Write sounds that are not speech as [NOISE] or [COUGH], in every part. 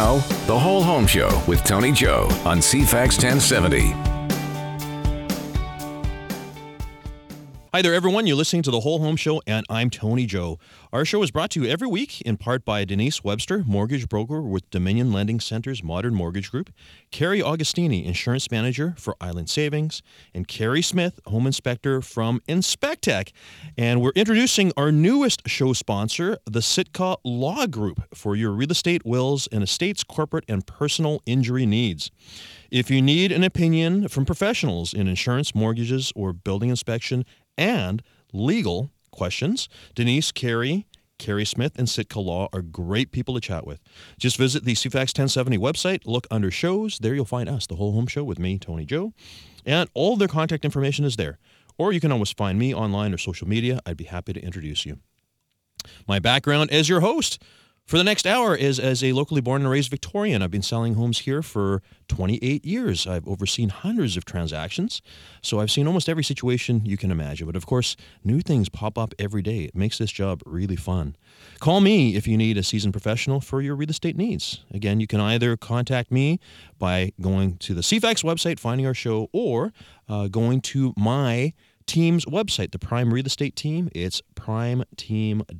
Now, the Whole Home Show with Tony Joe on CFAX 1070. Hi there, everyone. You're listening to the Whole Home Show, and I'm Tony Joe. Our show is brought to you every week in part by Denise Webster, mortgage broker with Dominion Lending Center's Modern Mortgage Group, Carrie Augustini, insurance manager for Island Savings, and Carrie Smith, home inspector from Inspectech. And we're introducing our newest show sponsor, the Sitka Law Group, for your real estate, wills, and estates corporate and personal injury needs. If you need an opinion from professionals in insurance, mortgages, or building inspection and legal questions, Denise, Carrie, Carrie Smith, and Sitka Law are great people to chat with. Just visit the CFAX 1070 website, look under shows. There you'll find us, the Whole Home Show with me, Tony Joe. And all their contact information is there. Or you can always find me online or social media. I'd be happy to introduce you. My background as your host for the next hour is as a locally born and raised Victorian. I've been selling homes here for 28 years. I've overseen hundreds of transactions, so I've seen almost every situation you can imagine. But of course, new things pop up every day. It makes this job really fun. Call me if you need a seasoned professional for your real estate needs. Again, you can either contact me by going to the CFAX website, finding our show, or uh, going to my team's website, the Prime Real Estate Team. It's primeteam.ca.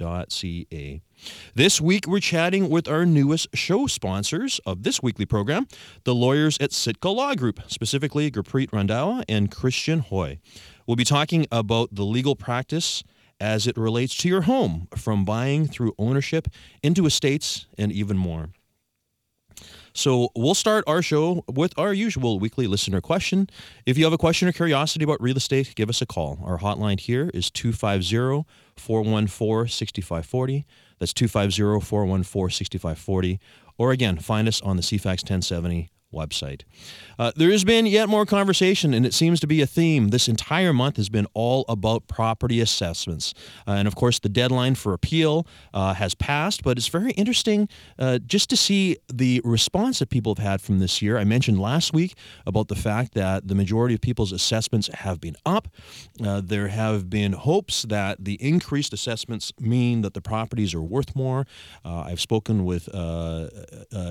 This week, we're chatting with our newest show sponsors of this weekly program, the lawyers at Sitka Law Group, specifically Gurpreet Randhawa and Christian Hoy. We'll be talking about the legal practice as it relates to your home, from buying through ownership into estates and even more. So we'll start our show with our usual weekly listener question. If you have a question or curiosity about real estate, give us a call. Our hotline here is 250 414 6540. That's 250 414 6540. Or again, find us on the CFAX 1070 website. Uh, there has been yet more conversation, and it seems to be a theme. This entire month has been all about property assessments. Uh, and of course, the deadline for appeal uh, has passed, but it's very interesting uh, just to see the response that people have had from this year. I mentioned last week about the fact that the majority of people's assessments have been up. Uh, there have been hopes that the increased assessments mean that the properties are worth more. Uh, I've spoken with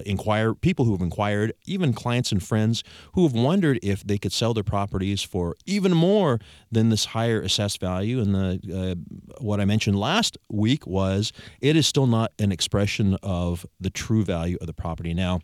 inquire people who have inquired, even clients and friends who have wondered if they could sell their properties for even more than this higher assessed value. And the, uh, what I mentioned last week was it is still not an expression of the true value of the property. Now,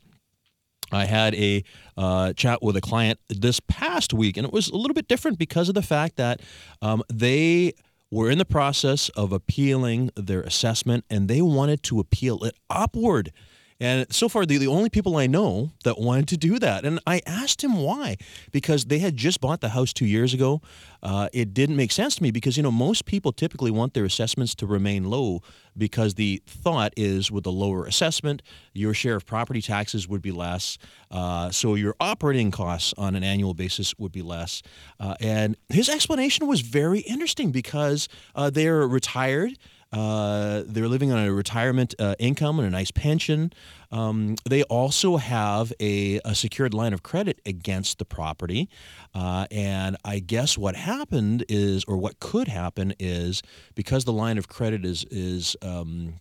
I had a uh, chat with a client this past week, and it was a little bit different because of the fact that um, they were in the process of appealing their assessment and they wanted to appeal it upward. And so far, the, the only people I know that wanted to do that. And I asked him why, because they had just bought the house two years ago. Uh, it didn't make sense to me because, you know, most people typically want their assessments to remain low because the thought is with a lower assessment, your share of property taxes would be less. Uh, so your operating costs on an annual basis would be less. Uh, and his explanation was very interesting because uh, they're retired. Uh, they're living on a retirement uh, income and a nice pension. Um, they also have a, a, secured line of credit against the property. Uh, and I guess what happened is, or what could happen is, because the line of credit is is um,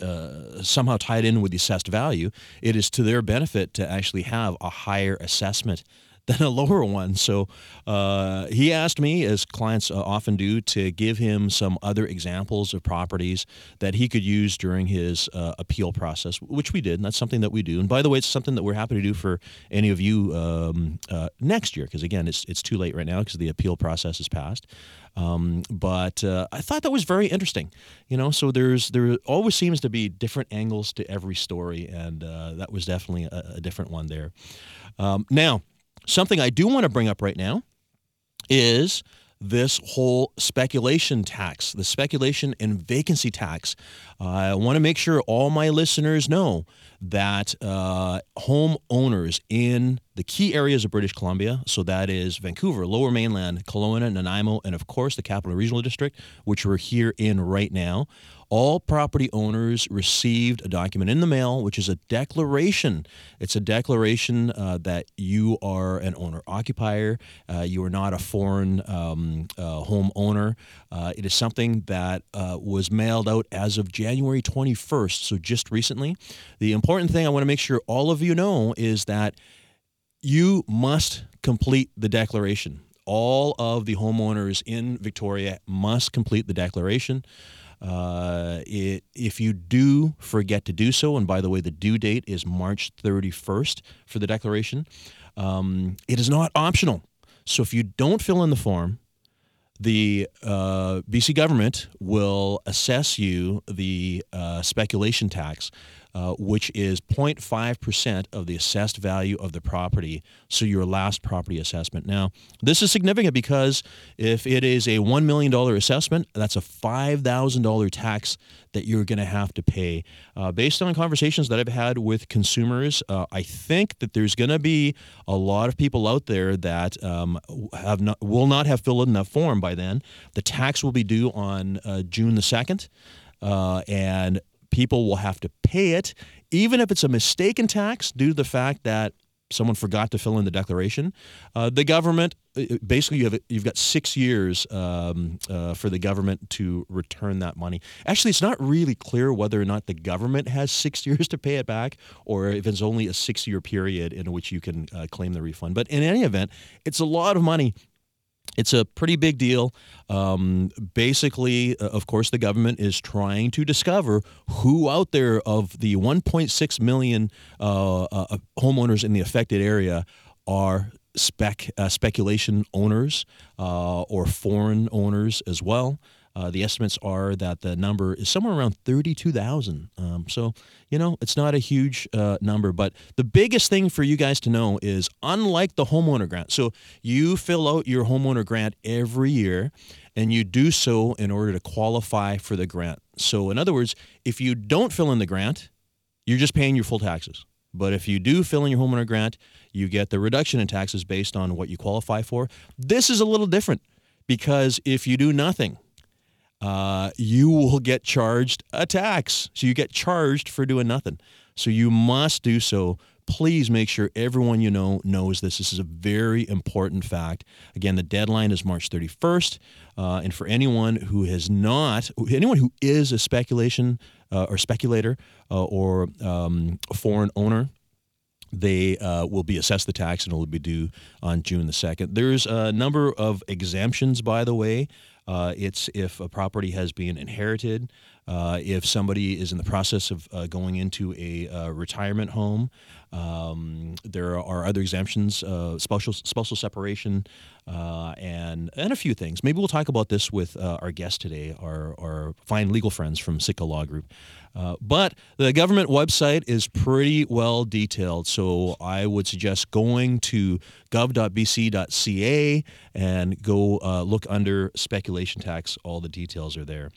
uh, somehow tied in with the assessed value, it is to their benefit to actually have a higher assessment than a lower one. So uh, he asked me, as clients uh, often do, to give him some other examples of properties that he could use during his uh, appeal process, which we did. And that's something that we do. And by the way, it's something that we're happy to do for any of you um, uh, next year, because again, it's, it's too late right now because the appeal process is passed. Um, but uh, I thought that was very interesting, you know. So there's there always seems to be different angles to every story, and that was definitely a, a different one there. Um, now, Something I do want to bring up right now is this whole speculation tax, the speculation and vacancy tax. Uh, I want to make sure all my listeners know that uh, homeowners in the key areas of British Columbia, so that is Vancouver, Lower Mainland, Kelowna, Nanaimo, and of course the Capital Regional District, which we're here in right now, all property owners received a document in the mail, which is a declaration. It's a declaration uh, that you are an owner occupier, uh, you are not a foreign um, uh, home owner. Uh, it is something that uh, was mailed out as of January 21st, so just recently. The important thing I want to make sure all of you know is that you must complete the declaration. All of the homeowners in Victoria must complete the declaration. Uh, it, if you do forget to do so, and by the way, the due date is March 31st for the declaration, um, it is not optional. So if you don't fill in the form, the uh, BC government will assess you the uh, speculation tax, uh, which is 0.5% of the assessed value of the property, so your last property assessment. Now, this is significant because if it is a $1 million assessment, that's a $5,000 tax that you're going to have to pay. Uh, based on conversations that I've had with consumers, uh, I think that there's going to be a lot of people out there that um, have not, will not have filled in that form by then. The tax will be due on uh, June the 2nd. Uh, and people will have to pay it, even if it's a mistaken tax due to the fact that someone forgot to fill in the declaration. Uh, the government, uh, basically, you have you've got six years um, uh, for the government to return that money. Actually, it's not really clear whether or not the government has [LAUGHS] six years to pay it back, or if it's only a six-year period in which you can uh, claim the refund. But in any event, it's a lot of money it's a pretty big deal. Um, basically, uh, of course, the government is trying to discover who out there of the 1.6 million uh, uh, homeowners in the affected area are spec uh, speculation owners uh, or foreign owners as well. Uh, the estimates are that the number is somewhere around 32,000. Um, so, you know, it's not a huge uh, number. But the biggest thing for you guys to know is unlike the homeowner grant, so you fill out your homeowner grant every year and you do so in order to qualify for the grant. So, in other words, if you don't fill in the grant, you're just paying your full taxes. But if you do fill in your homeowner grant, you get the reduction in taxes based on what you qualify for. This is a little different because if you do nothing, uh, you will get charged a tax. So you get charged for doing nothing. So you must do so. Please make sure everyone you know knows this. This is a very important fact. Again, the deadline is March 31st. Uh, and for anyone who has not, anyone who is a speculation uh, or speculator uh, or um, a foreign owner, they uh, will be assessed the tax and it will be due on June the 2nd. There's a number of exemptions, by the way. Uh, it's if a property has been inherited, uh, if somebody is in the process of uh, going into a uh, retirement home. Um, there are other exemptions, uh, special special separation, uh, and and a few things. Maybe we'll talk about this with our guest today, our our fine legal friends from Sitka Law Group. Uh, but the government website is pretty well detailed, so I would suggest going to gov.bc.ca and go uh, look under speculation tax. All the details are there.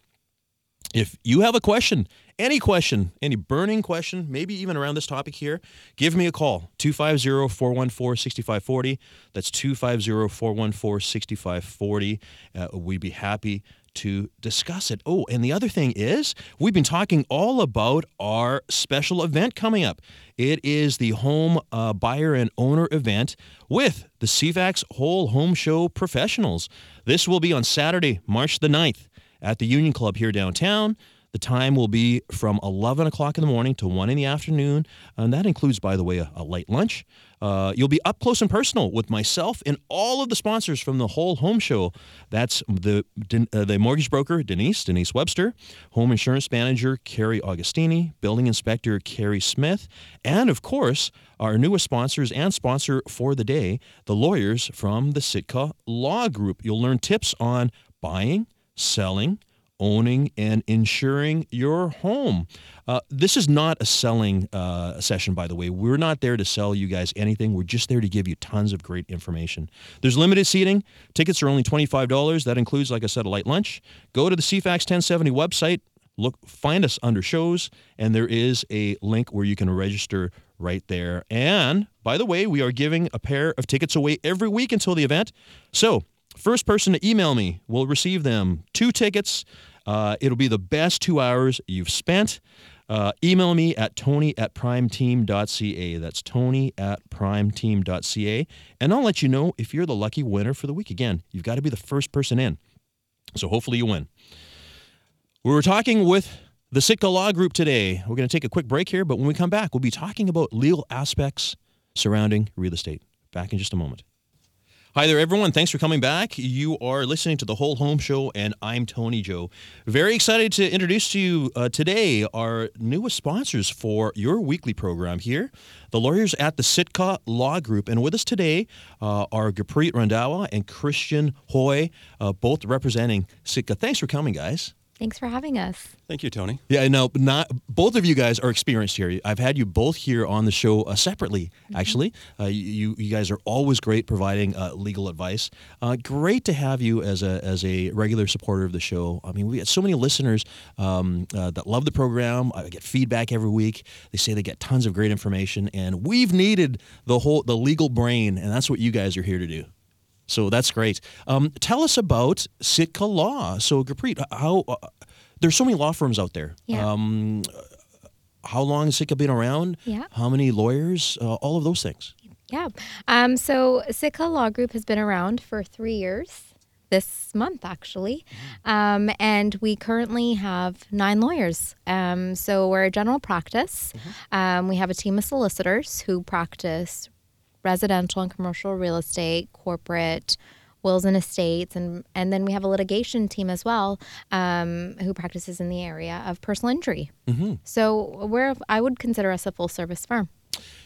If you have a question, any question, any burning question, maybe even around this topic here, give me a call 250 414 6540. That's 250 414 6540. Uh, we'd be happy to discuss it. Oh, and the other thing is, we've been talking all about our special event coming up. It is the home uh, buyer and owner event with the CFAX Whole Home Show professionals. This will be on Saturday, March the 9th at the Union Club here downtown. The time will be from 11 o'clock in the morning to 1 in the afternoon, and that includes, by the way, a, a light lunch. Uh, you'll be up close and personal with myself and all of the sponsors from the whole home show. That's the uh, the mortgage broker Denise Denise Webster, home insurance manager Carrie Augustini, building inspector Carrie Smith, and of course our newest sponsors and sponsor for the day, the lawyers from the Sitka Law Group. You'll learn tips on buying, selling owning and insuring your home. Uh, this is not a selling uh, session, by the way. We're not there to sell you guys anything. We're just there to give you tons of great information. There's limited seating. Tickets are only $25. That includes, like I said, a light lunch. Go to the CFAX 1070 website. Look, find us under shows, and there is a link where you can register right there. And by the way, we are giving a pair of tickets away every week until the event. So First person to email me will receive them. Two tickets Uh, it'll be the best two hours you've spent. Uh, email me at tony at primeteam.ca. That's tony at primeteam.ca. And I'll let you know if you're the lucky winner for the week. Again, you've got to be the first person in. So hopefully you win. We were talking with the Sitka Law Group today. We're going to take a quick break here, but when we come back, we'll be talking about legal aspects surrounding real estate. Back in just a moment. Hi there, everyone. Thanks for coming back. You are listening to the Whole Home Show, and I'm Tony Joe. Very excited to introduce to you uh, today our newest sponsors for your weekly program here, the lawyers at the Sitka Law Group. And with us today uh, are Gurpreet Randhawa and Christian Hoy, uh, both representing Sitka. Thanks for coming, guys. Thanks for having us. Thank you, Tony. Yeah, no, not both of you guys are experienced here. I've had you both here on the show uh, separately. Mm-hmm. Actually, uh, you you guys are always great providing uh, legal advice. Uh, great to have you as a as a regular supporter of the show. I mean, we get so many listeners um, uh, that love the program. I get feedback every week. They say they get tons of great information, and we've needed the whole the legal brain, and that's what you guys are here to do. So that's great. Um, tell us about Sitka Law. So, Gurpreet, how uh, there's so many law firms out there. Yeah. Um, how long has Sitka been around? Yeah. How many lawyers? Uh, all of those things. Yeah. Um, so, Sitka Law Group has been around for three years. This month, actually. Um, and we currently have nine lawyers. Um, so, we're a general practice. Mm-hmm. Um, we have a team of solicitors who practice residential and commercial real estate, corporate, wills and estates, and and then we have a litigation team as well um, who practices in the area of personal injury. Mm-hmm. So we're I would consider us a full service firm.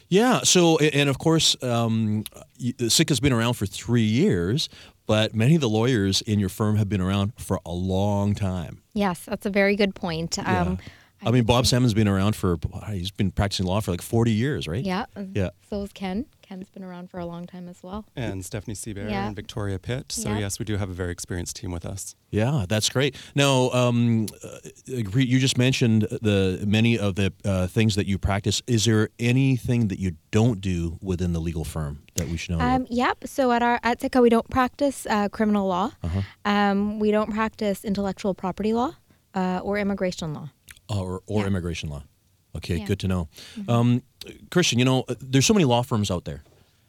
Yeah. So and of course, um, has been around for three years. But many of the lawyers in your firm have been around for a long time. Yes, that's a very good point. Yeah. Um, I mean, Bob Salmon's been around for, he's been practicing law for like 40 years, right? Yeah. Yeah. So is Ken. Ken's been around for a long time as well. And Stephanie Seabear yeah. and Victoria Pitt. So, yeah. yes, we do have a very experienced team with us. Yeah, that's great. Now, um, uh, you just mentioned the many of the uh, things that you practice. Is there anything that you don't do within the legal firm that we should know? Um, yep. So at our at Sitka, we don't practice uh, criminal law. Uh-huh. Um, we don't practice intellectual property law uh, or immigration law. Or or yeah. immigration law. Okay, yeah. good to know. Mm-hmm. Um, Christian, you know, there's so many law firms out there.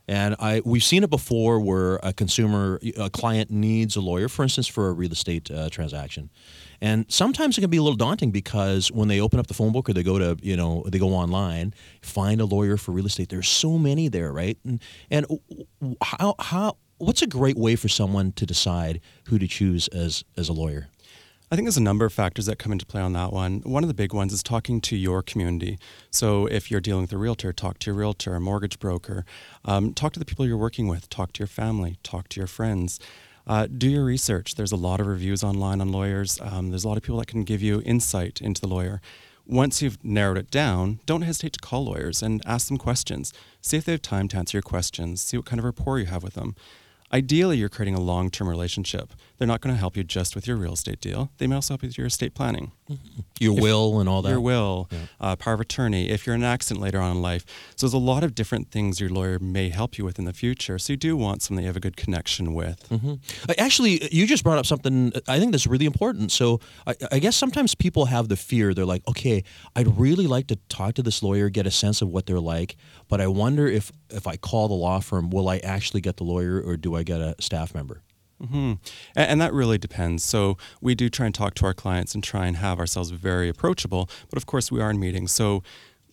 And I, we've seen it before where a consumer, a client needs a lawyer, for instance, for a real estate uh, transaction. And sometimes it can be a little daunting because when they open up the phone book or they go to, you know, they go online, find a lawyer for real estate. There's so many there, right? And, and how, how, what's a great way for someone to decide who to choose as, as a lawyer? I think there's a number of factors that come into play on that one. One of the big ones is talking to your community. So if you're dealing with a realtor, talk to your realtor, a mortgage broker, um, talk to the people you're working with, talk to your family, talk to your friends. Uh, do your research. There's a lot of reviews online on lawyers. Um, there's a lot of people that can give you insight into the lawyer. Once you've narrowed it down, don't hesitate to call lawyers and ask them questions. See if they have time to answer your questions. See what kind of rapport you have with them. Ideally, you're creating a long term relationship. They're not going to help you just with your real estate deal. They may also help you with your estate planning. Your if, will and all that. Your will, yeah. uh, power of attorney, if you're in an accident later on in life. So there's a lot of different things your lawyer may help you with in the future. So you do want someone you have a good connection with. Mm-hmm. Actually, you just brought up something I think that's really important. So I, I guess sometimes people have the fear. They're like, okay, I'd really like to talk to this lawyer, get a sense of what they're like, but I wonder if if I call the law firm, will I actually get the lawyer or do I get a staff member? Mm-hmm. And, and, that really depends. So we do try and talk to our clients and try and have ourselves very approachable. But of course, we are in meetings. So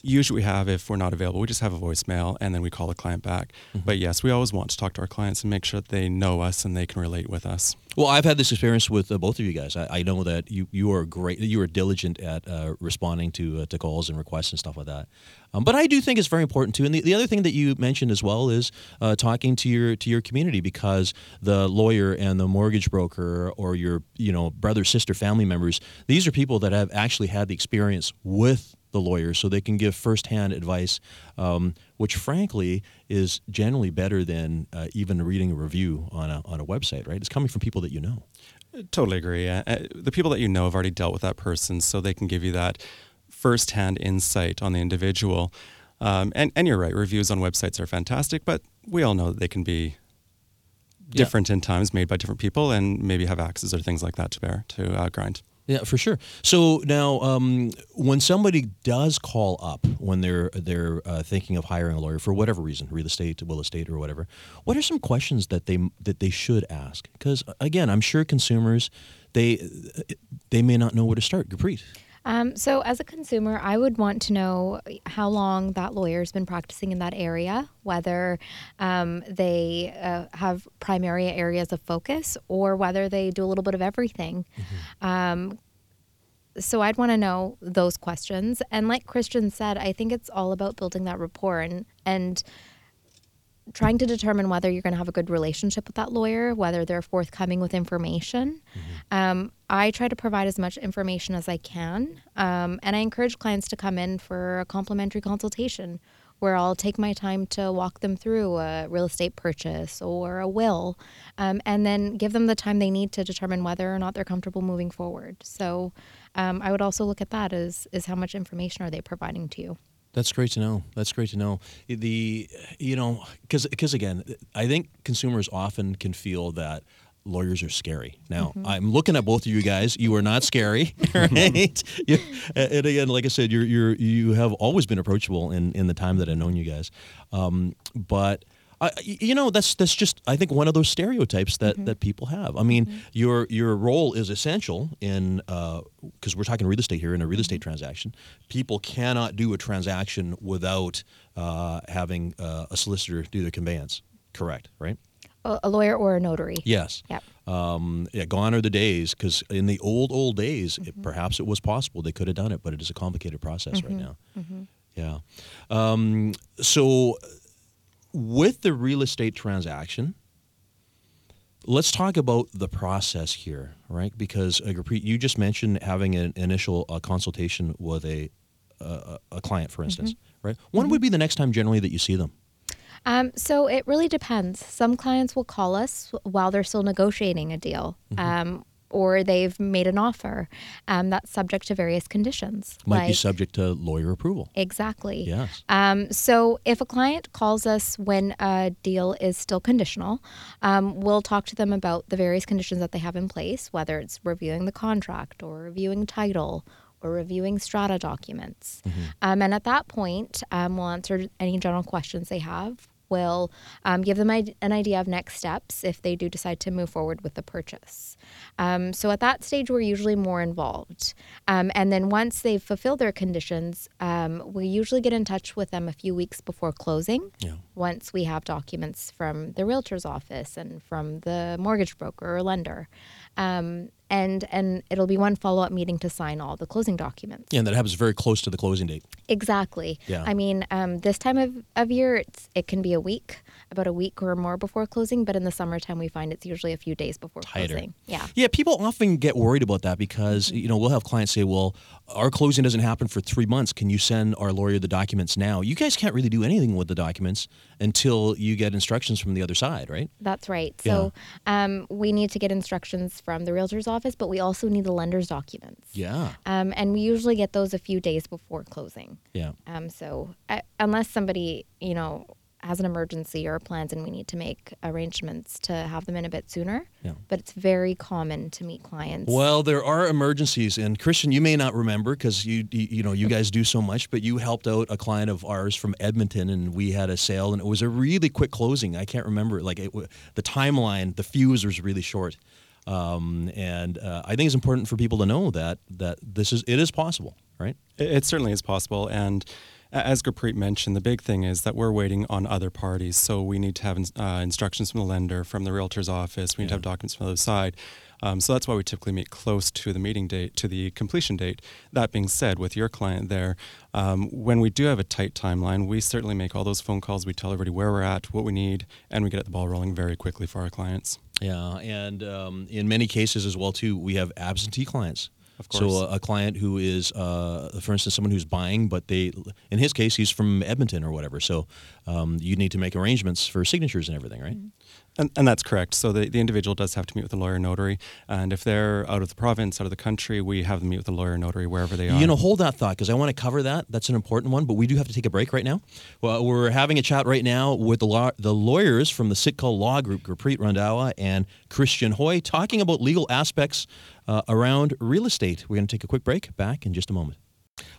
usually we have, if we're not available, we just have a voicemail and then we call the client back. Mm-hmm. But yes, we always want to talk to our clients and make sure that they know us and they can relate with us. Well, I've had this experience with uh, both of you guys. I, I, know that you, you are great. You are diligent at uh, responding to uh, to calls and requests and stuff like that. Um, but I do think it's very important too. And the, the other thing that you mentioned as well is uh, talking to your to your community because the lawyer and the mortgage broker or your you know brother, sister, family members. These are people that have actually had the experience with the lawyers so they can give firsthand advice, um, which frankly is generally better than uh, even reading a review on a, on a website, right? It's coming from people that you know. Totally agree. Uh, uh, the people that you know have already dealt with that person, so they can give you that firsthand insight on the individual. Um, and, and you're right, reviews on websites are fantastic, but we all know that they can be different yeah. in times, made by different people, and maybe have axes or things like that to bear to uh, grind. Yeah, for sure. So now, um, when somebody does call up when they're they're uh, thinking of hiring a lawyer for whatever reason, real estate, will estate, or whatever, what are some questions that they that they should ask? Because again, I'm sure consumers they they may not know where to start. Gurpreet. Um, so, as a consumer, I would want to know how long that lawyer's been practicing in that area, whether um, they uh, have primary areas of focus or whether they do a little bit of everything. Mm-hmm. Um, so, I'd want to know those questions. And, like Christian said, I think it's all about building that rapport and, and trying to determine whether you're going to have a good relationship with that lawyer, whether they're forthcoming with information. Mm-hmm. Um, I try to provide as much information as I can, um, and I encourage clients to come in for a complimentary consultation where I'll take my time to walk them through a real estate purchase or a will, um, and then give them the time they need to determine whether or not they're comfortable moving forward. So um, I would also look at that as, as how much information are they providing to you. That's great to know. That's great to know. The you know because because again, I think consumers often can feel that lawyers are scary. Now, mm-hmm. I'm looking at both of you guys. You are not scary, [LAUGHS] right? you, and again, like I said, you're you're you have always been approachable in in the time that I've known you guys. Um, but I, you know, that's that's just I think one of those stereotypes that, mm-hmm. that people have. I mean, mm-hmm. your your role is essential in because uh, we're talking real estate here in a real estate mm-hmm. transaction. People cannot do a transaction without uh, having uh, a solicitor do the conveyance. Correct, right? A lawyer or a notary. Yes. Yep. Um, yeah, gone are the days because in the old old days, mm-hmm. perhaps it was possible they could have done it, but it is a complicated process right mm-hmm. now. Yeah. Um, so with the real estate transaction, let's talk about the process here, right? Because uh, you just mentioned having an initial uh, consultation with a uh, a client, for instance, mm-hmm. right? When mm-hmm. would be the next time generally that you see them? Um, so it really depends. Some clients will call us while they're still negotiating a deal. Mm-hmm. Um, or they've made an offer um, that's subject to various conditions. Might like, be subject to lawyer approval. Exactly. Yes. Um, so if a client calls us when a deal is still conditional, um, we'll talk to them about the various conditions that they have in place, whether it's reviewing the contract or reviewing title or reviewing strata documents. Mm-hmm. Um, and at that point, um, we'll answer any general questions they have We'll um, give them an idea of next steps if they do decide to move forward with the purchase. Um, so at that stage, we're usually more involved. Um, and then once they've fulfilled their conditions, um, we usually get in touch with them a few weeks before closing. Yeah. Once we have documents from the realtor's office and from the mortgage broker or lender. Um, and and it'll be one follow up meeting to sign all the closing documents. Yeah, and that happens very close to the closing date. Exactly. Yeah. I mean, um, this time of, of year, it's it can be a week, about a week or more before closing, but in the summertime, we find it's usually a few days before Tighter. closing. Yeah. Yeah, people often get worried about that because mm-hmm. you know we'll have clients say, "Well, our closing doesn't happen for three months. Can you send our lawyer the documents now?" You guys can't really do anything with the documents until you get instructions from the other side, right? That's right. So yeah. um, we need to get instructions from the realtor's office, but we also need the lender's documents. Yeah. Um, and we usually get those a few days before closing. Yeah. Um, so uh, unless somebody, you know, has an emergency or plans and we need to make arrangements to have them in a bit sooner. Yeah. But it's very common to meet clients. Well, there are emergencies, and Christian, you may not remember because you, you, you know you guys do so much, but you helped out a client of ours from Edmonton, and we had a sale, and it was a really quick closing. I can't remember like it, the timeline, the fuse was really short. Um, and uh, I think it's important for people to know that that this is it is possible, right? It, it certainly is possible, and as Gurpreet mentioned, the big thing is that we're waiting on other parties. So we need to have uh, instructions from the lender, from the realtor's office. We need yeah. to have documents from the other side. Um, so that's why we typically meet close to the meeting date, to the completion date. That being said, with your client there, um, when we do have a tight timeline, we certainly make all those phone calls. We tell everybody where we're at, what we need, and we get the ball rolling very quickly for our clients. Yeah, and um, in many cases as well too, we have absentee clients. Of course. So a, a client who is, uh, for instance, someone who's buying, but they, in his case, he's from Edmonton or whatever. So um, you need to make arrangements for signatures and everything, right? And, and that's correct. So the, the individual does have to meet with a lawyer notary. And if they're out of the province, out of the country, we have them meet with a lawyer notary wherever they are. You know, hold that thought because I want to cover that. That's an important one, but we do have to take a break right now. Well, we're having a chat right now with the law, the lawyers from the Sitka Law Group, Gurpreet Randhawa and Christian Hoy, talking about legal aspects uh, around real estate. We're going to take a quick break. Back in just a moment.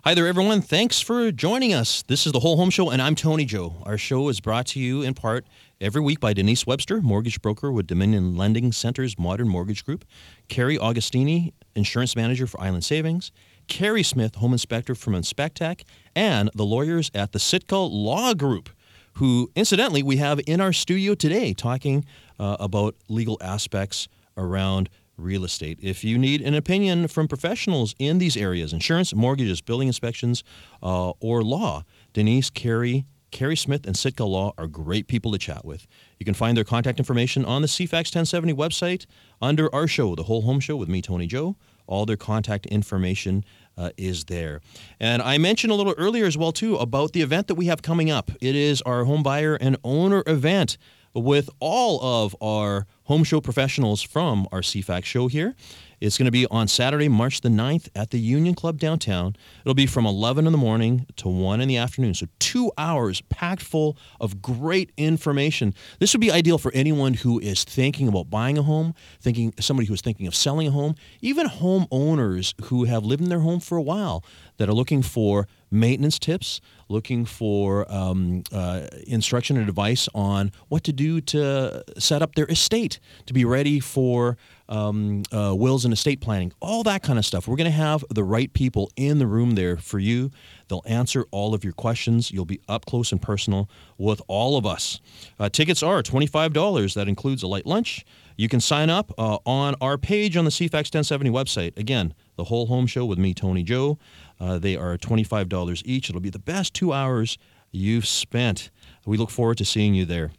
Hi there, everyone. Thanks for joining us. This is the Whole Home Show, and I'm Tony Joe. Our show is brought to you in part every week by Denise Webster, mortgage broker with Dominion Lending Center's Modern Mortgage Group, Carrie Augustini, insurance manager for Island Savings, Carrie Smith, home inspector from Inspectec, and the lawyers at the Sitka Law Group, who, incidentally, we have in our studio today talking uh, about legal aspects around real estate. If you need an opinion from professionals in these areas insurance, mortgages, building inspections, uh, or law Denise, Carrie, Carrie Smith, and Sitka Law are great people to chat with. You can find their contact information on the CFAX 1070 website under our show, The Whole Home Show with me, Tony Joe. All their contact information uh, is there. And I mentioned a little earlier as well, too, about the event that we have coming up. It is our home buyer and owner event with all of our home show professionals from our CFAX show here. It's going to be on Saturday, March the 9th at the Union Club downtown. It'll be from 11 in the morning to 1 in the afternoon. So, two hours packed full of great information. This would be ideal for anyone who is thinking about buying a home, thinking somebody who's thinking of selling a home, even homeowners who have lived in their home for a while that are looking for maintenance tips, looking for um, uh, instruction and advice on what to do to set up their estate to be ready for um, uh, wills and estate planning, all that kind of stuff. We're going to have the right people in the room there for you. They'll answer all of your questions. You'll be up close and personal with all of us. Uh, tickets are $25. That includes a light lunch. You can sign up uh, on our page on the CFAX 1070 website. Again, the whole home show with me, Tony Joe. Uh, they are $25 each. It'll be the best two hours you've spent. We look forward to seeing you there.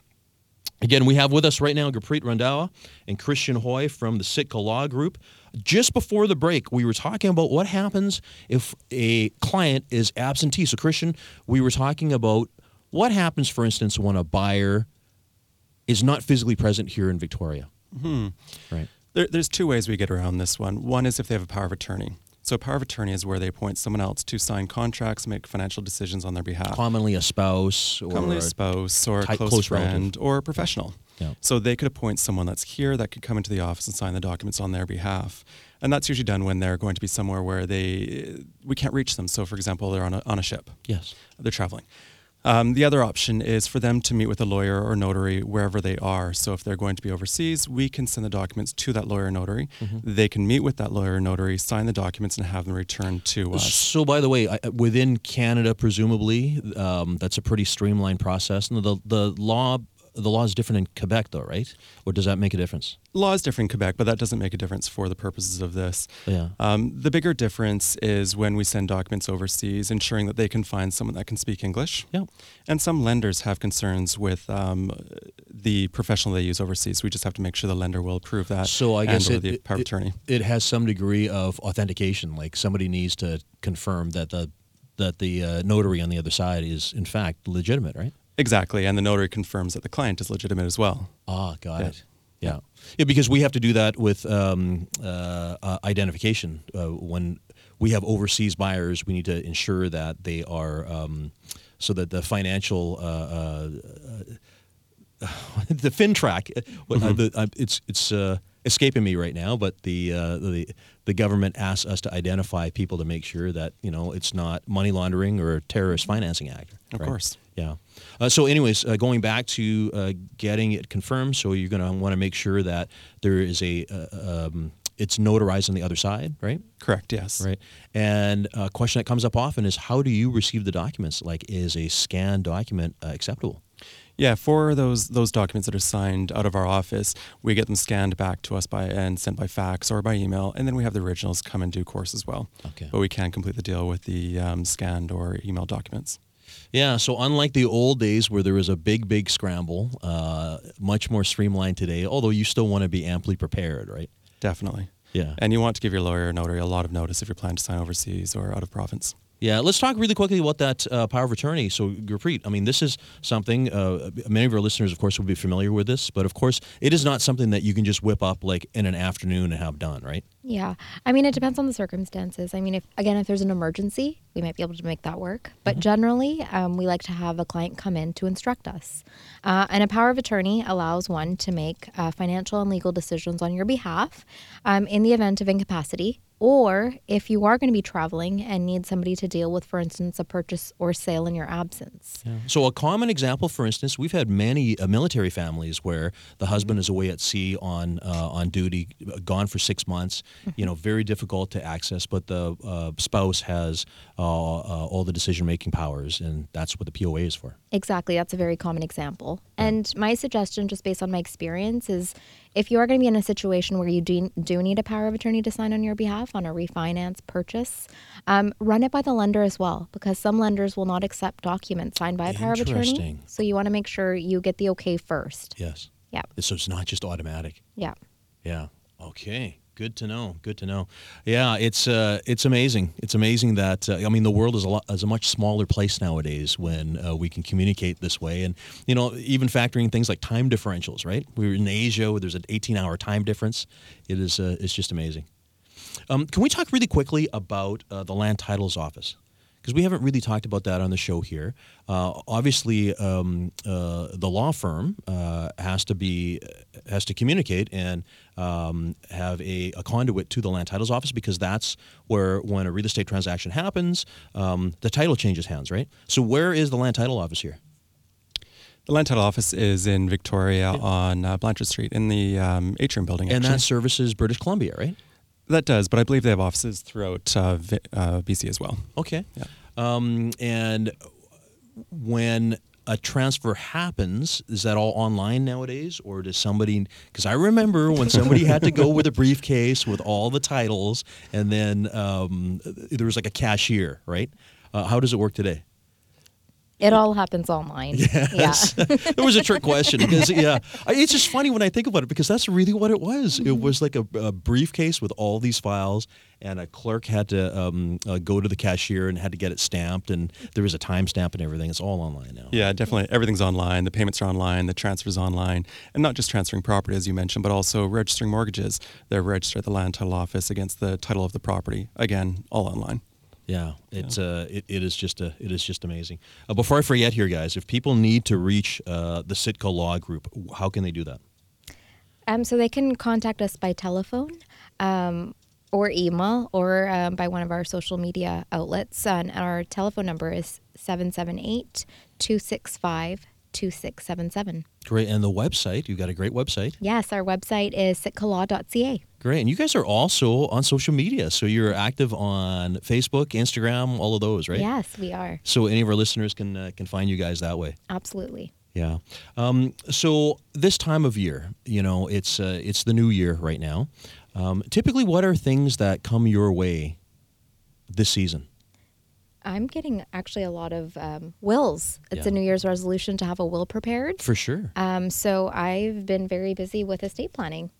Again, we have with us right now Gurpreet Randhawa and Christian Hoy from the Sitka Law Group. Just before the break, we were talking about what happens if a client is absentee. So, Christian, we were talking about what happens, for instance, when a buyer is not physically present here in Victoria. Mm-hmm. Right. There, there's two ways we get around this one. One is if they have a power of attorney. So power of attorney is where they appoint someone else to sign contracts, make financial decisions on their behalf. Commonly a spouse or Commonly a spouse or a close, close friend relative. or a professional. Yeah. So they could appoint someone that's here that could come into the office and sign the documents on their behalf. And that's usually done when they're going to be somewhere where they we can't reach them. So for example, they're on a, on a ship. Yes. They're traveling. Um, the other option is for them to meet with a lawyer or notary wherever they are. So if they're going to be overseas, we can send the documents to that lawyer or notary. Mm-hmm. They can meet with that lawyer or notary, sign the documents, and have them returned to us. So, by the way, I- within Canada, presumably, um, that's a pretty streamlined process. And the the law the law is different in Quebec, though, right? Or does that make a difference? Law is different in Quebec, but that doesn't make a difference for the purposes of this. Yeah. Um, the bigger difference is when we send documents overseas, ensuring that they can find someone that can speak English. Yeah. And some lenders have concerns with um, the professional they use overseas. We just have to make sure the lender will approve that. So I guess it, the power it- attorney. it has some degree of authentication. Like somebody needs to confirm that the that the uh, notary on the other side is in fact legitimate, right? Exactly, and the notary confirms that the client is legitimate as well. Ah, got Yeah. it. Yeah. yeah, because we have to do that with um, uh, uh, identification. Uh, when we have overseas buyers, we need to ensure that they are um, so that the financial uh, uh, uh, [SIGHS] the FINTRAC, uh, the, it's it's uh, escaping me right now, but the uh, the the government asks us to identify people to make sure that you know it's not money laundering or terrorist financing act. Of right? course. Yeah. Uh, so, anyways, uh, going back to uh, getting it confirmed, so you're going to want to make sure that there is a uh, um, it's notarized on the other side, right? Correct. Yes. Right. And a question that comes up often is how do you receive the documents? Like, is a scanned document uh, acceptable? Yeah, for those those documents that are signed out of our office, we get them scanned back to us by and sent by fax or by email, and then we have the originals come in due course as well. Okay. But we can complete the deal with the um, scanned or email documents. Yeah, so unlike the old days where there was a big, big scramble, uh, much more streamlined today, although you still want to be amply prepared, right? Definitely. Yeah. And you want to give your lawyer or notary a lot of notice if you're planning to sign overseas or out of province. Yeah, let's talk really quickly about that uh, power of attorney. So, Gurpreet, I mean, this is something uh, many of our listeners, of course, will be familiar with this, but of course, it is not something that you can just whip up like in an afternoon and have done, right? Yeah. I mean, it depends on the circumstances. I mean, if again, if there's an emergency, we might be able to make that work. But generally, um, we like to have a client come in to instruct us. Uh, and a power of attorney allows one to make uh, financial and legal decisions on your behalf um, in the event of incapacity. Or if you are going to be traveling and need somebody to deal with, for instance, a purchase or sale in your absence. So, a common example, for instance, we've had many uh, military families where the husband is away at sea on uh, on duty, gone for six months. You know, very difficult to access, but the uh, spouse has uh, uh, all the decision making powers, and that's what the POA is for. Exactly. That's a very common example. And my suggestion, just based on my experience, is if you are going to be in a situation where you do, do need a power of attorney to sign on your behalf on a refinance purchase, um, run it by the lender as well, because some lenders will not accept documents signed by a power of attorney. So you want to make sure you get the okay first. Yes. Yeah. So it's not just automatic. Yeah. Yeah. Okay. Good to know. Good to know. Yeah, it's uh, it's amazing. It's amazing that uh, I mean the world is a lot is a much smaller place nowadays when uh, we can communicate this way, and you know even factoring things like time differentials. Right? We were in Asia where there's an 18 hour time difference. It is uh, it's just amazing. Um, can we talk really quickly about uh, the land titles office? Because we haven't really talked about that on the show here. Uh, obviously, um, uh, the law firm uh, has to be has to communicate and um, have a, a conduit to the land titles office because that's where when a real estate transaction happens, um, the title changes hands, right? So, where is the land title office here? The land title office is in Victoria on uh, Blanchard Street in the um, atrium building. And actually. that services British Columbia, right? That does, but I believe they have offices throughout uh, Vi- uh, BC as well. Okay. Yeah. Um, and when a transfer happens, is that all online nowadays, or does somebody? Because I remember when somebody had to go with a briefcase with all the titles, and then um, there was like a cashier, right? Uh, how does it work today? It all happens online. Yes. Yeah. [LAUGHS] it was a trick question because yeah, it's just funny when I think about it because that's really what it was. It was like a, a briefcase with all these files, and a clerk had to um, uh, go to the cashier and had to get it stamped, and there was a timestamp and everything. It's all online now. Yeah, definitely. Everything's online. The payments are online. The transfers online, and not just transferring property, as you mentioned, but also registering mortgages. They're registered at the land title office against the title of the property. Again, all online. Yeah, it's uh, it, it is just a it is just amazing. Uh, before I forget here, guys, if people need to reach uh, the Sitka Law Group, how can they do that? Um, so they can contact us by telephone um, or email or um, by one of our social media outlets. And our telephone number is 778 265 2677. Great, and the website you've got a great website. Yes, our website is sitkalaw.ca. Great, and you guys are also on social media, so you're active on Facebook, Instagram, all of those, right? Yes, we are. So any of our listeners can uh, can find you guys that way. Absolutely. Yeah. Um, so this time of year, you know, it's uh, it's the new year right now. Um, typically, what are things that come your way this season? I'm getting actually a lot of um, wills. It's a New Year's resolution to have a will prepared. For sure. Um, so I've been very busy with estate planning.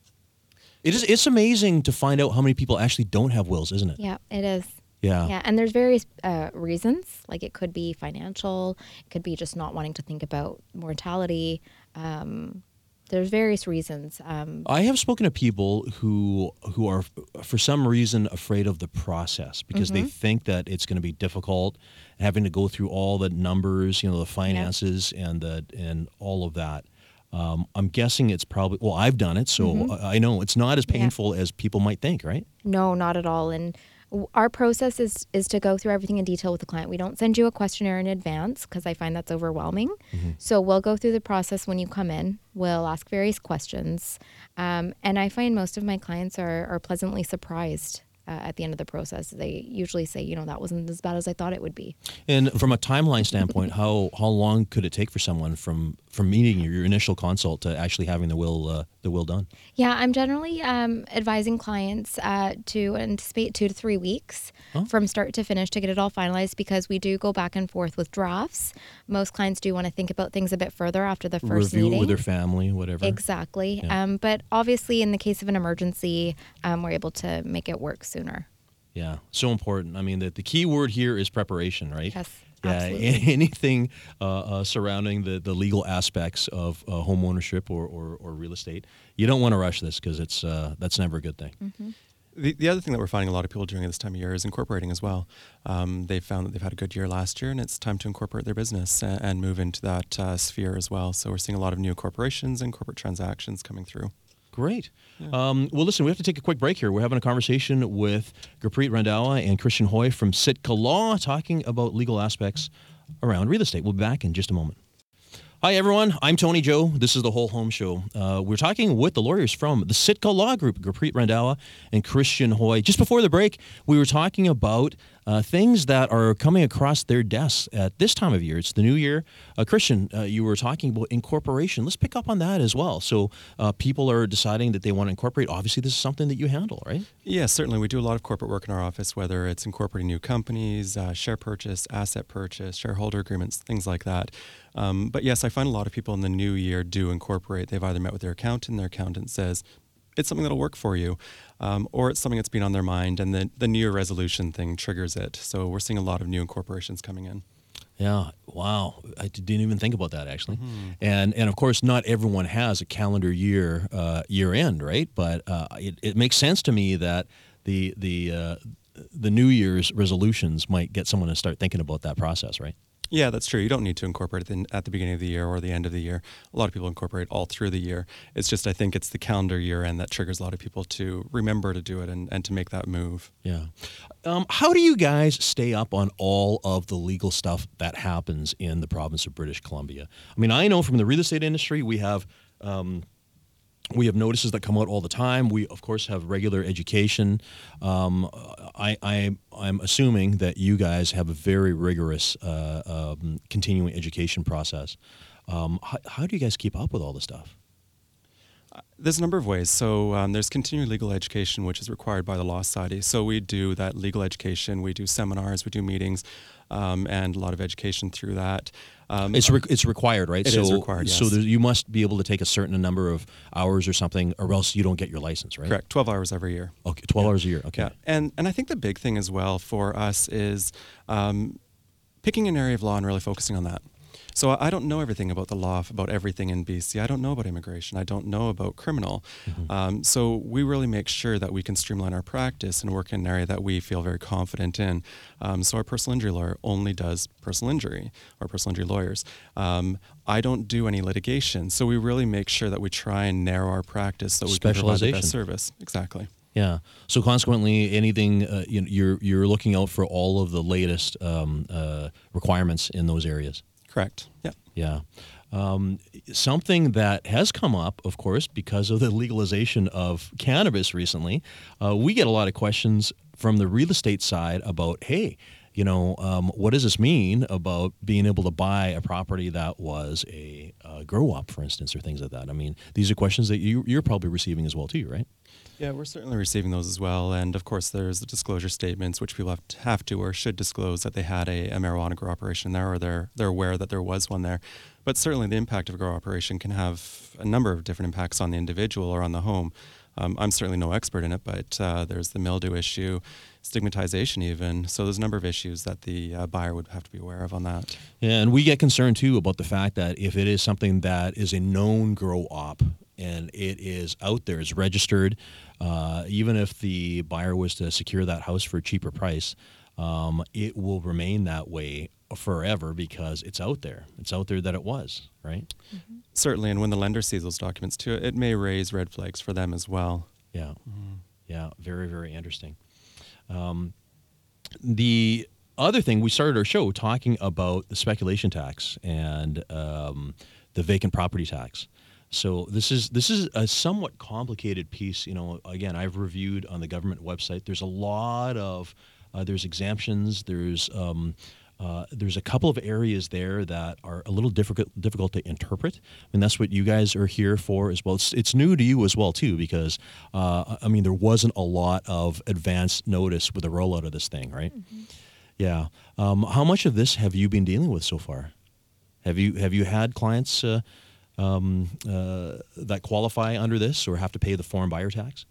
It is. It's amazing to find out how many people actually don't have wills, isn't it? Yeah, it is. Yeah. Yeah, and there's various uh, reasons. Like it could be financial, it could be just not wanting to think about mortality. Um, there's various reasons. Um, I have spoken to people who who are for some reason afraid of the process because they think that it's going to be difficult, having to go through all the numbers, you know, the finances and the and all of that. Um, I'm guessing it's probably well, I've done it, so I I know it's not as Yeah. painful as people might think, right? no, not at all. And our process is is to go through everything in detail with the client. We don't send you a questionnaire in advance because I find that's overwhelming. So we'll go through the process when you come in. We'll ask various questions, um, and I find most of my clients are are pleasantly surprised. Uh, at the end of the process, they usually say, "You know, that wasn't as bad as I thought it would be." And from a timeline standpoint, how how long could it take for someone from from meeting your, your initial consult to actually having the will uh, the will done? Yeah, I'm generally um, advising clients uh, to anticipate two to three weeks Oh. from start to finish to get it all finalized because we do go back and forth with drafts. Most clients do want to think about things a bit further after the first Review meeting. with their family, whatever. Exactly. Yeah. Um, but obviously, in the case of an emergency, um, we're able to make it work sooner. Yeah, so important. I mean, the, the key word here is preparation, right? Yes, Yeah, absolutely. [LAUGHS] anything uh, uh, surrounding the, the legal aspects of uh, home ownership or, or, or real estate, you don't want to rush this because it's uh, that's never a good thing. Mm-hmm. The, the other thing that we're finding a lot of people doing at this time of year is incorporating as well. Um, they've found that they've had a good year last year, and it's time to incorporate their business and, and move into that uh, sphere as well. So we're seeing a lot of new corporations and corporate transactions coming through. Great. Um, well, listen, we have to take a quick break here. We're having a conversation with Gurpreet Randhawa and Christian Hoy from Sitka Law talking about legal aspects around real estate. We'll be back in just a moment. Hi, everyone. I'm Tony Joe. This is the Whole Home Show. Uh, we're talking with the lawyers from the Sitka Law Group, Gurpreet Randhawa and Christian Hoy. Just before the break, we were talking about uh, things that are coming across their desks at this time of year. It's the new year. Uh, Christian, uh, you were talking about incorporation. Let's pick up on that as well. So uh, people are deciding that they want to incorporate. Obviously, this is something that you handle, right? Yes, certainly. We do a lot of corporate work in our office, whether it's incorporating new companies, uh, share purchase, asset purchase, shareholder agreements, things like that. Um, but yes, I find a lot of people in the new year do incorporate. They've either met with their accountant, their accountant says, it's something that'll work for you, um, or it's something that's been on their mind, and the, the New Year resolution thing triggers it. So we're seeing a lot of new incorporations coming in. Yeah. Wow. I didn't even think about that actually. And and of course, not everyone has a calendar year uh, year end, right? But uh, it, it makes sense to me that the the uh, the New Year's resolutions might get someone to start thinking about that process, right? Yeah, that's true. You don't need to incorporate it at the beginning of the year or the end of the year. A lot of people incorporate all through the year. It's just, I think it's the calendar year end that triggers a lot of people to remember to do it and, and to make that move. Yeah. Um, how do you guys stay up on all of the legal stuff that happens in the province of British Columbia? I mean, I know from the real estate industry, we have. Um, we have notices that come out all the time. We, of course, have regular education. Um, I, I, I'm assuming that you guys have a very rigorous uh, um, continuing education process. Um, how, how do you guys keep up with all this stuff? There's a number of ways. So um, there's continuing legal education, which is required by the Law Society. So we do that legal education. We do seminars. We do meetings, um, and a lot of education through that. Um, It's re- it's required, right? It so, is required, So yes. there, you must be able to take a certain number of hours or something, or else you don't get your license, right? correct, 12 hours every year. Okay, twelve hours a year. Okay. Yeah, and and I think the big thing as well for us is um, picking an area of law and really focusing on that. So I don't know everything about the law about everything in BC. I don't know about immigration. I don't know about criminal. Um, so we really make sure that we can streamline our practice and work in an area that we feel very confident in. Um, so our personal injury lawyer only does personal injury, or personal injury lawyers. Um, I don't do any litigation. So we really make sure that we try and narrow our practice so we can provide the best service. Exactly. Yeah. So consequently, anything uh, you know, you're you're looking out for all of the latest um, uh, requirements in those areas. Correct. Yeah. Yeah. Um, something that has come up, of course, because of the legalization of cannabis recently, uh, we get a lot of questions from the real estate side about, hey, you know, um, what does this mean about being able to buy a property that was a uh, grow op, for instance, or things like that? I mean, these are questions that you, you're probably receiving as well, too, right? Yeah, we're certainly receiving those as well. And of course, there's the disclosure statements, which people have to, have to or should disclose that they had a, a marijuana grow operation there or they're, they're aware that there was one there. But certainly, the impact of a grow operation can have a number of different impacts on the individual or on the home. Um, I'm certainly no expert in it, but uh, there's the mildew issue, stigmatization, even. So there's a number of issues that the uh, buyer would have to be aware of on that. Yeah, and we get concerned too about the fact that if it is something that is a known grow op and it is out there, it's registered, uh, even if the buyer was to secure that house for a cheaper price, um, it will remain that way forever because it's out there. It's out there that it was, right? Certainly, and when the lender sees those documents too, it may raise red flags for them as well. Yeah. Yeah. Very, very interesting. Um, the other thing, we started our show talking about the speculation tax and um, the vacant property tax. So this is this is a somewhat complicated piece. You know, again, I've reviewed on the government website. There's a lot of uh, there's exemptions. There's um, uh, there's a couple of areas there that are a little difficult difficult to interpret. I mean, that's what you guys are here for as well. It's, it's new to you as well too, because uh, I mean, there wasn't a lot of advance notice with the rollout of this thing, right? Yeah. Um, how much of this have you been dealing with so far? Have you have you had clients uh, um, uh, that qualify under this or have to pay the foreign buyer tax?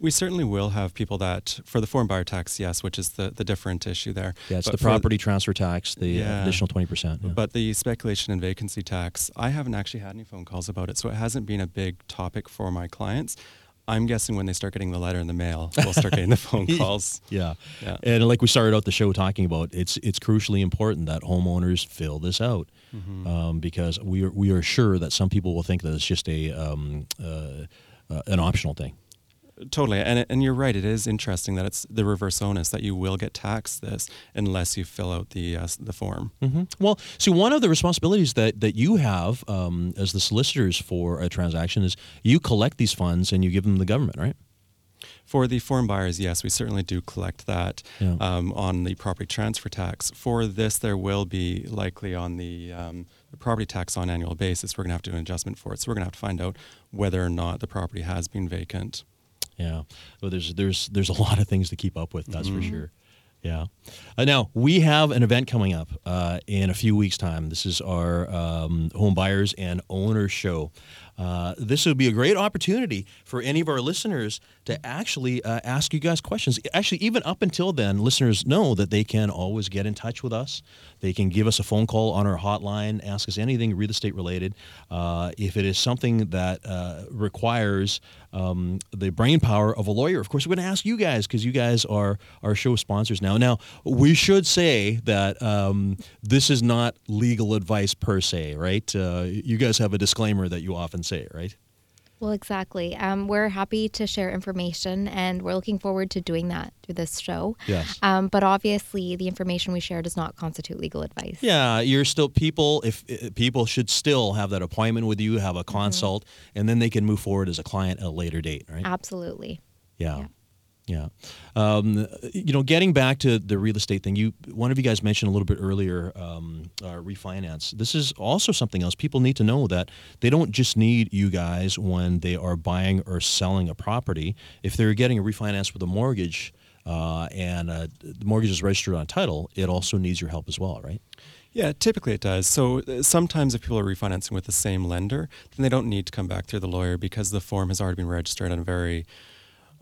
We certainly will have people that, for the foreign buyer tax, yes, which is the, the different issue there. Yeah, it's But the property transfer tax, the Yeah. additional 20%. yeah. But the speculation and vacancy tax, I haven't actually had any phone calls about it, so it hasn't been a big topic for my clients. I'm guessing when they start getting the letter in the mail, we'll start getting the phone [LAUGHS] calls. Yeah. Yeah. And like we started out the show talking about, it's it's crucially important that homeowners fill this out Mm-hmm. um, because we are, we are sure that some people will think that it's just a um, uh, uh, an optional thing. Totally, and and you're right. It is interesting that it's the reverse onus that you will get taxed this unless you fill out the uh, the form. hmm Well, see, one of the responsibilities that, that you have um, as the solicitors for a transaction is you collect these funds and you give them to the government, right? For the foreign buyers, yes, we certainly do collect that Yeah. um, on the property transfer tax. For this, there will be likely on the, um, the property tax on annual basis. We're going to have to do an adjustment for it. So we're going to have to find out whether or not the property has been vacant. Yeah. Well, there's there's there's a [LAUGHS] lot of things to keep up with. That's for sure. Yeah. Uh, now we have an event coming up uh, in a few weeks' time. This is our um, home buyers and owners show. Uh, this would be a great opportunity for any of our listeners to actually uh, ask you guys questions. Actually, even up until then, listeners know that they can always get in touch with us. They can give us a phone call on our hotline, ask us anything real estate related. Uh, if it is something that uh, requires um, the brain power of a lawyer, of course, we're going to ask you guys because you guys are our show sponsors now. Now, we should say that um, this is not legal advice per se, right? Uh, you guys have a disclaimer that you often say, right? Well, exactly. Um, we're happy to share information, and we're looking forward to doing that through this show. Yes. Um, but obviously, the information we share does not constitute legal advice. Yeah, you're still people. If uh, people should still have that appointment with you, have a consult, and then they can move forward as a client at a later date, right? Absolutely. Yeah. Yeah. Yeah. Um, you know, getting back to the real estate thing, you one of you guys mentioned a little bit earlier um, uh, refinance. This is also something else. People need to know that they don't just need you guys when they are buying or selling a property. If they're getting a refinance with a mortgage uh, and uh, the mortgage is registered on title, it also needs your help as well, right? Yeah, typically it does. So uh, sometimes if people are refinancing with the same lender, then they don't need to come back through the lawyer because the form has already been registered on very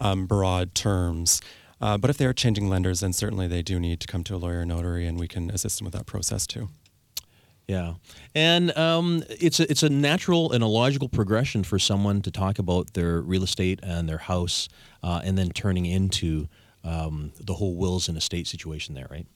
um, broad terms. Uh, but if they are changing lenders, then certainly they do need to come to a lawyer or notary, and we can assist them with that process too. Yeah, and um, it's a, it's a natural and a logical progression for someone to talk about their real estate and their house, uh, and then turning into um, the whole wills and estate situation there, right?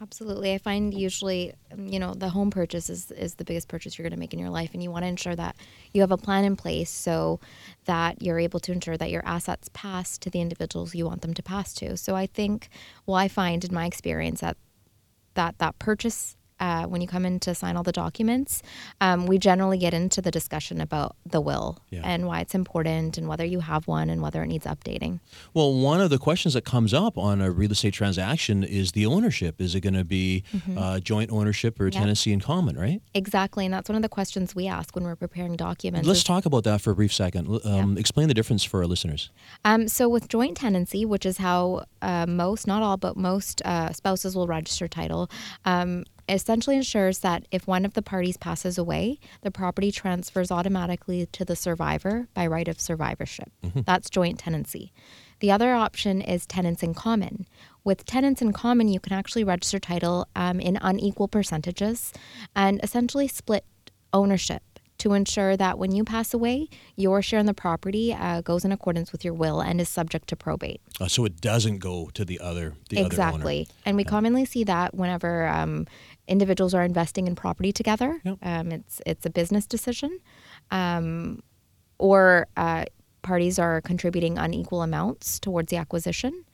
Absolutely. I find usually, um, you know, the home purchase is, is the biggest purchase you're going to make in your life. And you want to ensure that you have a plan in place so that you're able to ensure that your assets pass to the individuals you want them to pass to. So I think, well, I find in my experience that that, that purchase, uh, when you come in to sign all the documents, um, we generally get into the discussion about the will Yeah. and why it's important and whether you have one and whether it needs updating. Well, one of the questions that comes up on a real estate transaction is the ownership. Is it going to be uh, joint ownership or Yeah. tenancy in common, right? Exactly. And that's one of the questions we ask when we're preparing documents. Let's is- talk about that for a brief second. Um, Explain the difference for our listeners. Um, so with joint tenancy, which is how uh, most, not all, but most uh, spouses will register title, um, essentially ensures that if one of the parties passes away, the property transfers automatically to the survivor by right of survivorship. That's joint tenancy. The other option is tenants in common. With tenants in common, you can actually register title um, in unequal percentages and essentially split ownership to ensure that when you pass away, your share in the property uh, goes in accordance with your will and is subject to probate. Uh, so it doesn't go to the other the other owner. exactly. And we commonly see that whenever um, individuals are investing in property together, Yep. um, it's it's a business decision, um, or uh, parties are contributing unequal amounts towards the acquisition.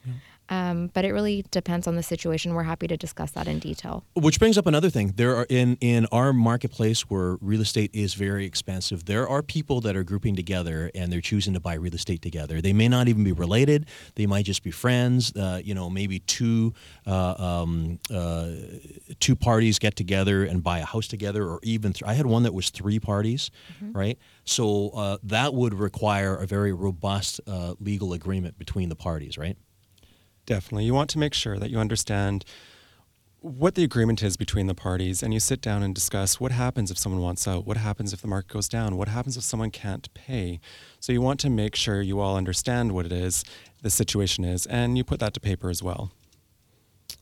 Um, but it really depends on the situation. We're happy to discuss that in detail. Which brings up another thing. There are in in our marketplace where real estate is very expensive. There are people that are grouping together and they're choosing to buy real estate together. They may not even be related. They might just be friends. Uh, you know, maybe two uh, um, uh, two parties get together and buy a house together, or even th- I had one that was three parties, right? So uh, that would require a very robust uh, legal agreement between the parties, right? Definitely. You want to make sure that you understand what the agreement is between the parties, and you sit down and discuss what happens if someone wants out, what happens if the market goes down, what happens if someone can't pay. So you want to make sure you all understand what it is, the situation is, and you put that to paper as well.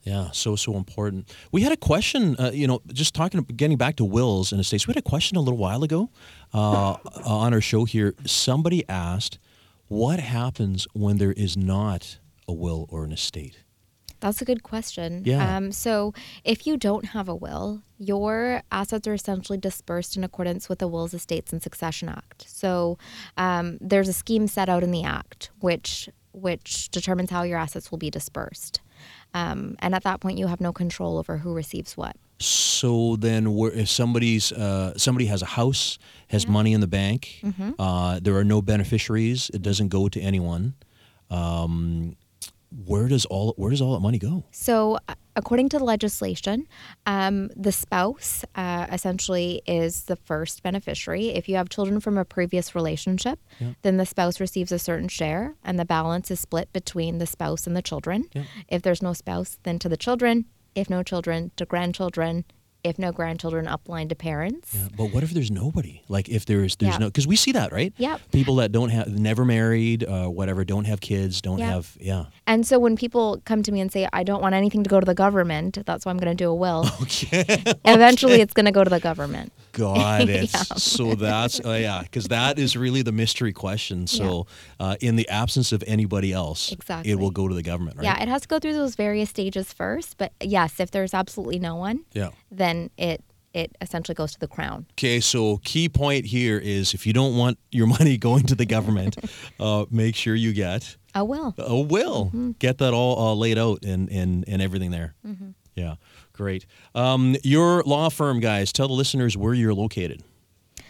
Yeah, so so important. We had a question, uh, you know, just talking, getting back to wills and estates. We had a question a little while ago uh, [LAUGHS] on our show here. Somebody asked, "What happens when there is not a will or an estate?" That's a good question. Yeah. Um, so, if you don't have a will, your assets are essentially dispersed in accordance with the Wills, Estates, and Succession Act. So, um, there's a scheme set out in the Act which which determines how your assets will be dispersed. Um, and at that point, you have no control over who receives what. So then, if somebody's uh, somebody has a house, has money in the bank, Mm-hmm. uh, there are no beneficiaries. It doesn't go to anyone. Um, where does all where does all that money go? So, uh, according to the legislation, um, the spouse uh, essentially is the first beneficiary. If you have children from a previous relationship, then the spouse receives a certain share, and the balance is split between the spouse and the children. If there's no spouse, then to the children. If no children, to grandchildren. If no grandchildren, upline to parents. Yeah, but what if there's nobody? Like if there's there's Yeah. no because we see that right? Yep. People that don't have never married, uh, whatever, don't have kids, don't Yeah. have yeah. And so when people come to me and say, I don't want anything to go to the government, that's why I'm going to do a will. [LAUGHS] Okay. Eventually, it's going to go to the government. [LAUGHS] Got it. Yeah. So that's uh, yeah, because that is really the mystery question. So uh, in the absence of anybody else, Exactly. it will go to the government, right? Yeah, it has to go through those various stages first. But yes, if there's absolutely no one, Yeah. Then it it essentially goes to the crown. Okay, so key point here is if you don't want your [LAUGHS] money going to the government, [LAUGHS] uh, make sure you get A will. a will. Mm-hmm. Get that all uh, laid out and, and, and everything there. Mm-hmm. Yeah, great. Um, your law firm, guys, tell the listeners where you're located.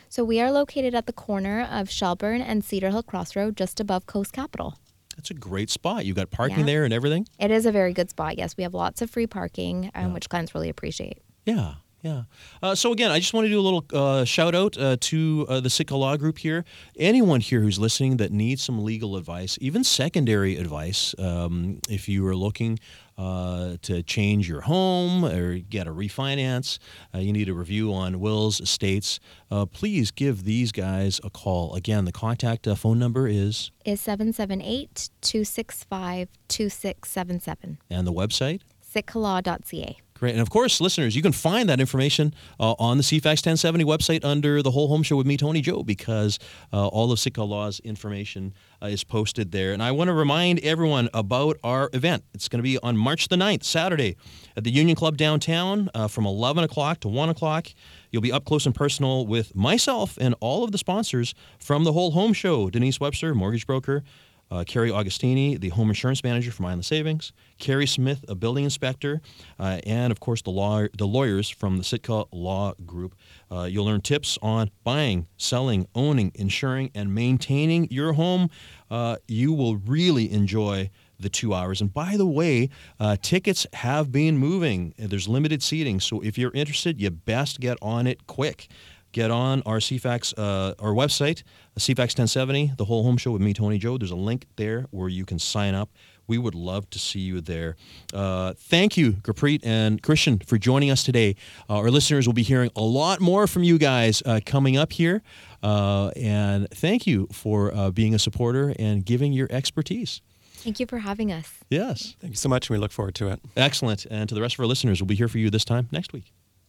So we are located at the corner of Shelbourne and Cedar Hill Crossroad, just above Coast Capital. That's a great spot. You've got parking Yeah. there and everything. It is a very good spot. Yes, we have lots of free parking, um, which clients really appreciate. Yeah, yeah. Uh, so again, I just want to do a little uh, shout out uh, to uh, the Sitka Law Group here. Anyone here who's listening that needs some legal advice, even secondary advice, um, if you are looking uh, to change your home or get a refinance, uh, you need a review on wills, estates. Uh, please give these guys a call. Again, the contact uh, phone number is Is 778 265 2677. and the website. sitkalaw.ca. Great. And of course, listeners, you can find that information uh, on the CFAX 1070 website under the whole home show with me, Tony Joe, because uh, all of Sitka Law's information uh, is posted there. And I want to remind everyone about our event. It's going to be on March the 9th, Saturday, at the Union Club downtown uh, from 11 o'clock to 1 o'clock. You'll be up close and personal with myself and all of the sponsors from the whole home show Denise Webster, mortgage broker, uh, Carrie Augustini, the home insurance manager from Island Savings, Carrie Smith, a building inspector, uh, and of course the law the lawyers from the Sitka Law Group. Uh, you'll learn tips on buying, selling, owning, insuring, and maintaining your home. Uh, you will really enjoy the two hours. And by the way, uh, tickets have been moving. There's limited seating, so if you're interested, you best get on it quick get on our CFAX, uh, our website, CFAX 1070, the whole home show with me, Tony Joe. There's a link there where you can sign up. We would love to see you there. Uh, thank you, Gurpreet and Christian, for joining us today. Uh, our listeners will be hearing a lot more from you guys uh, coming up here. Uh, and thank you for uh, being a supporter and giving your expertise. Thank you for having us. Yes. Thank you so much, and we look forward to it. Excellent. And to the rest of our listeners, we'll be here for you this time next week.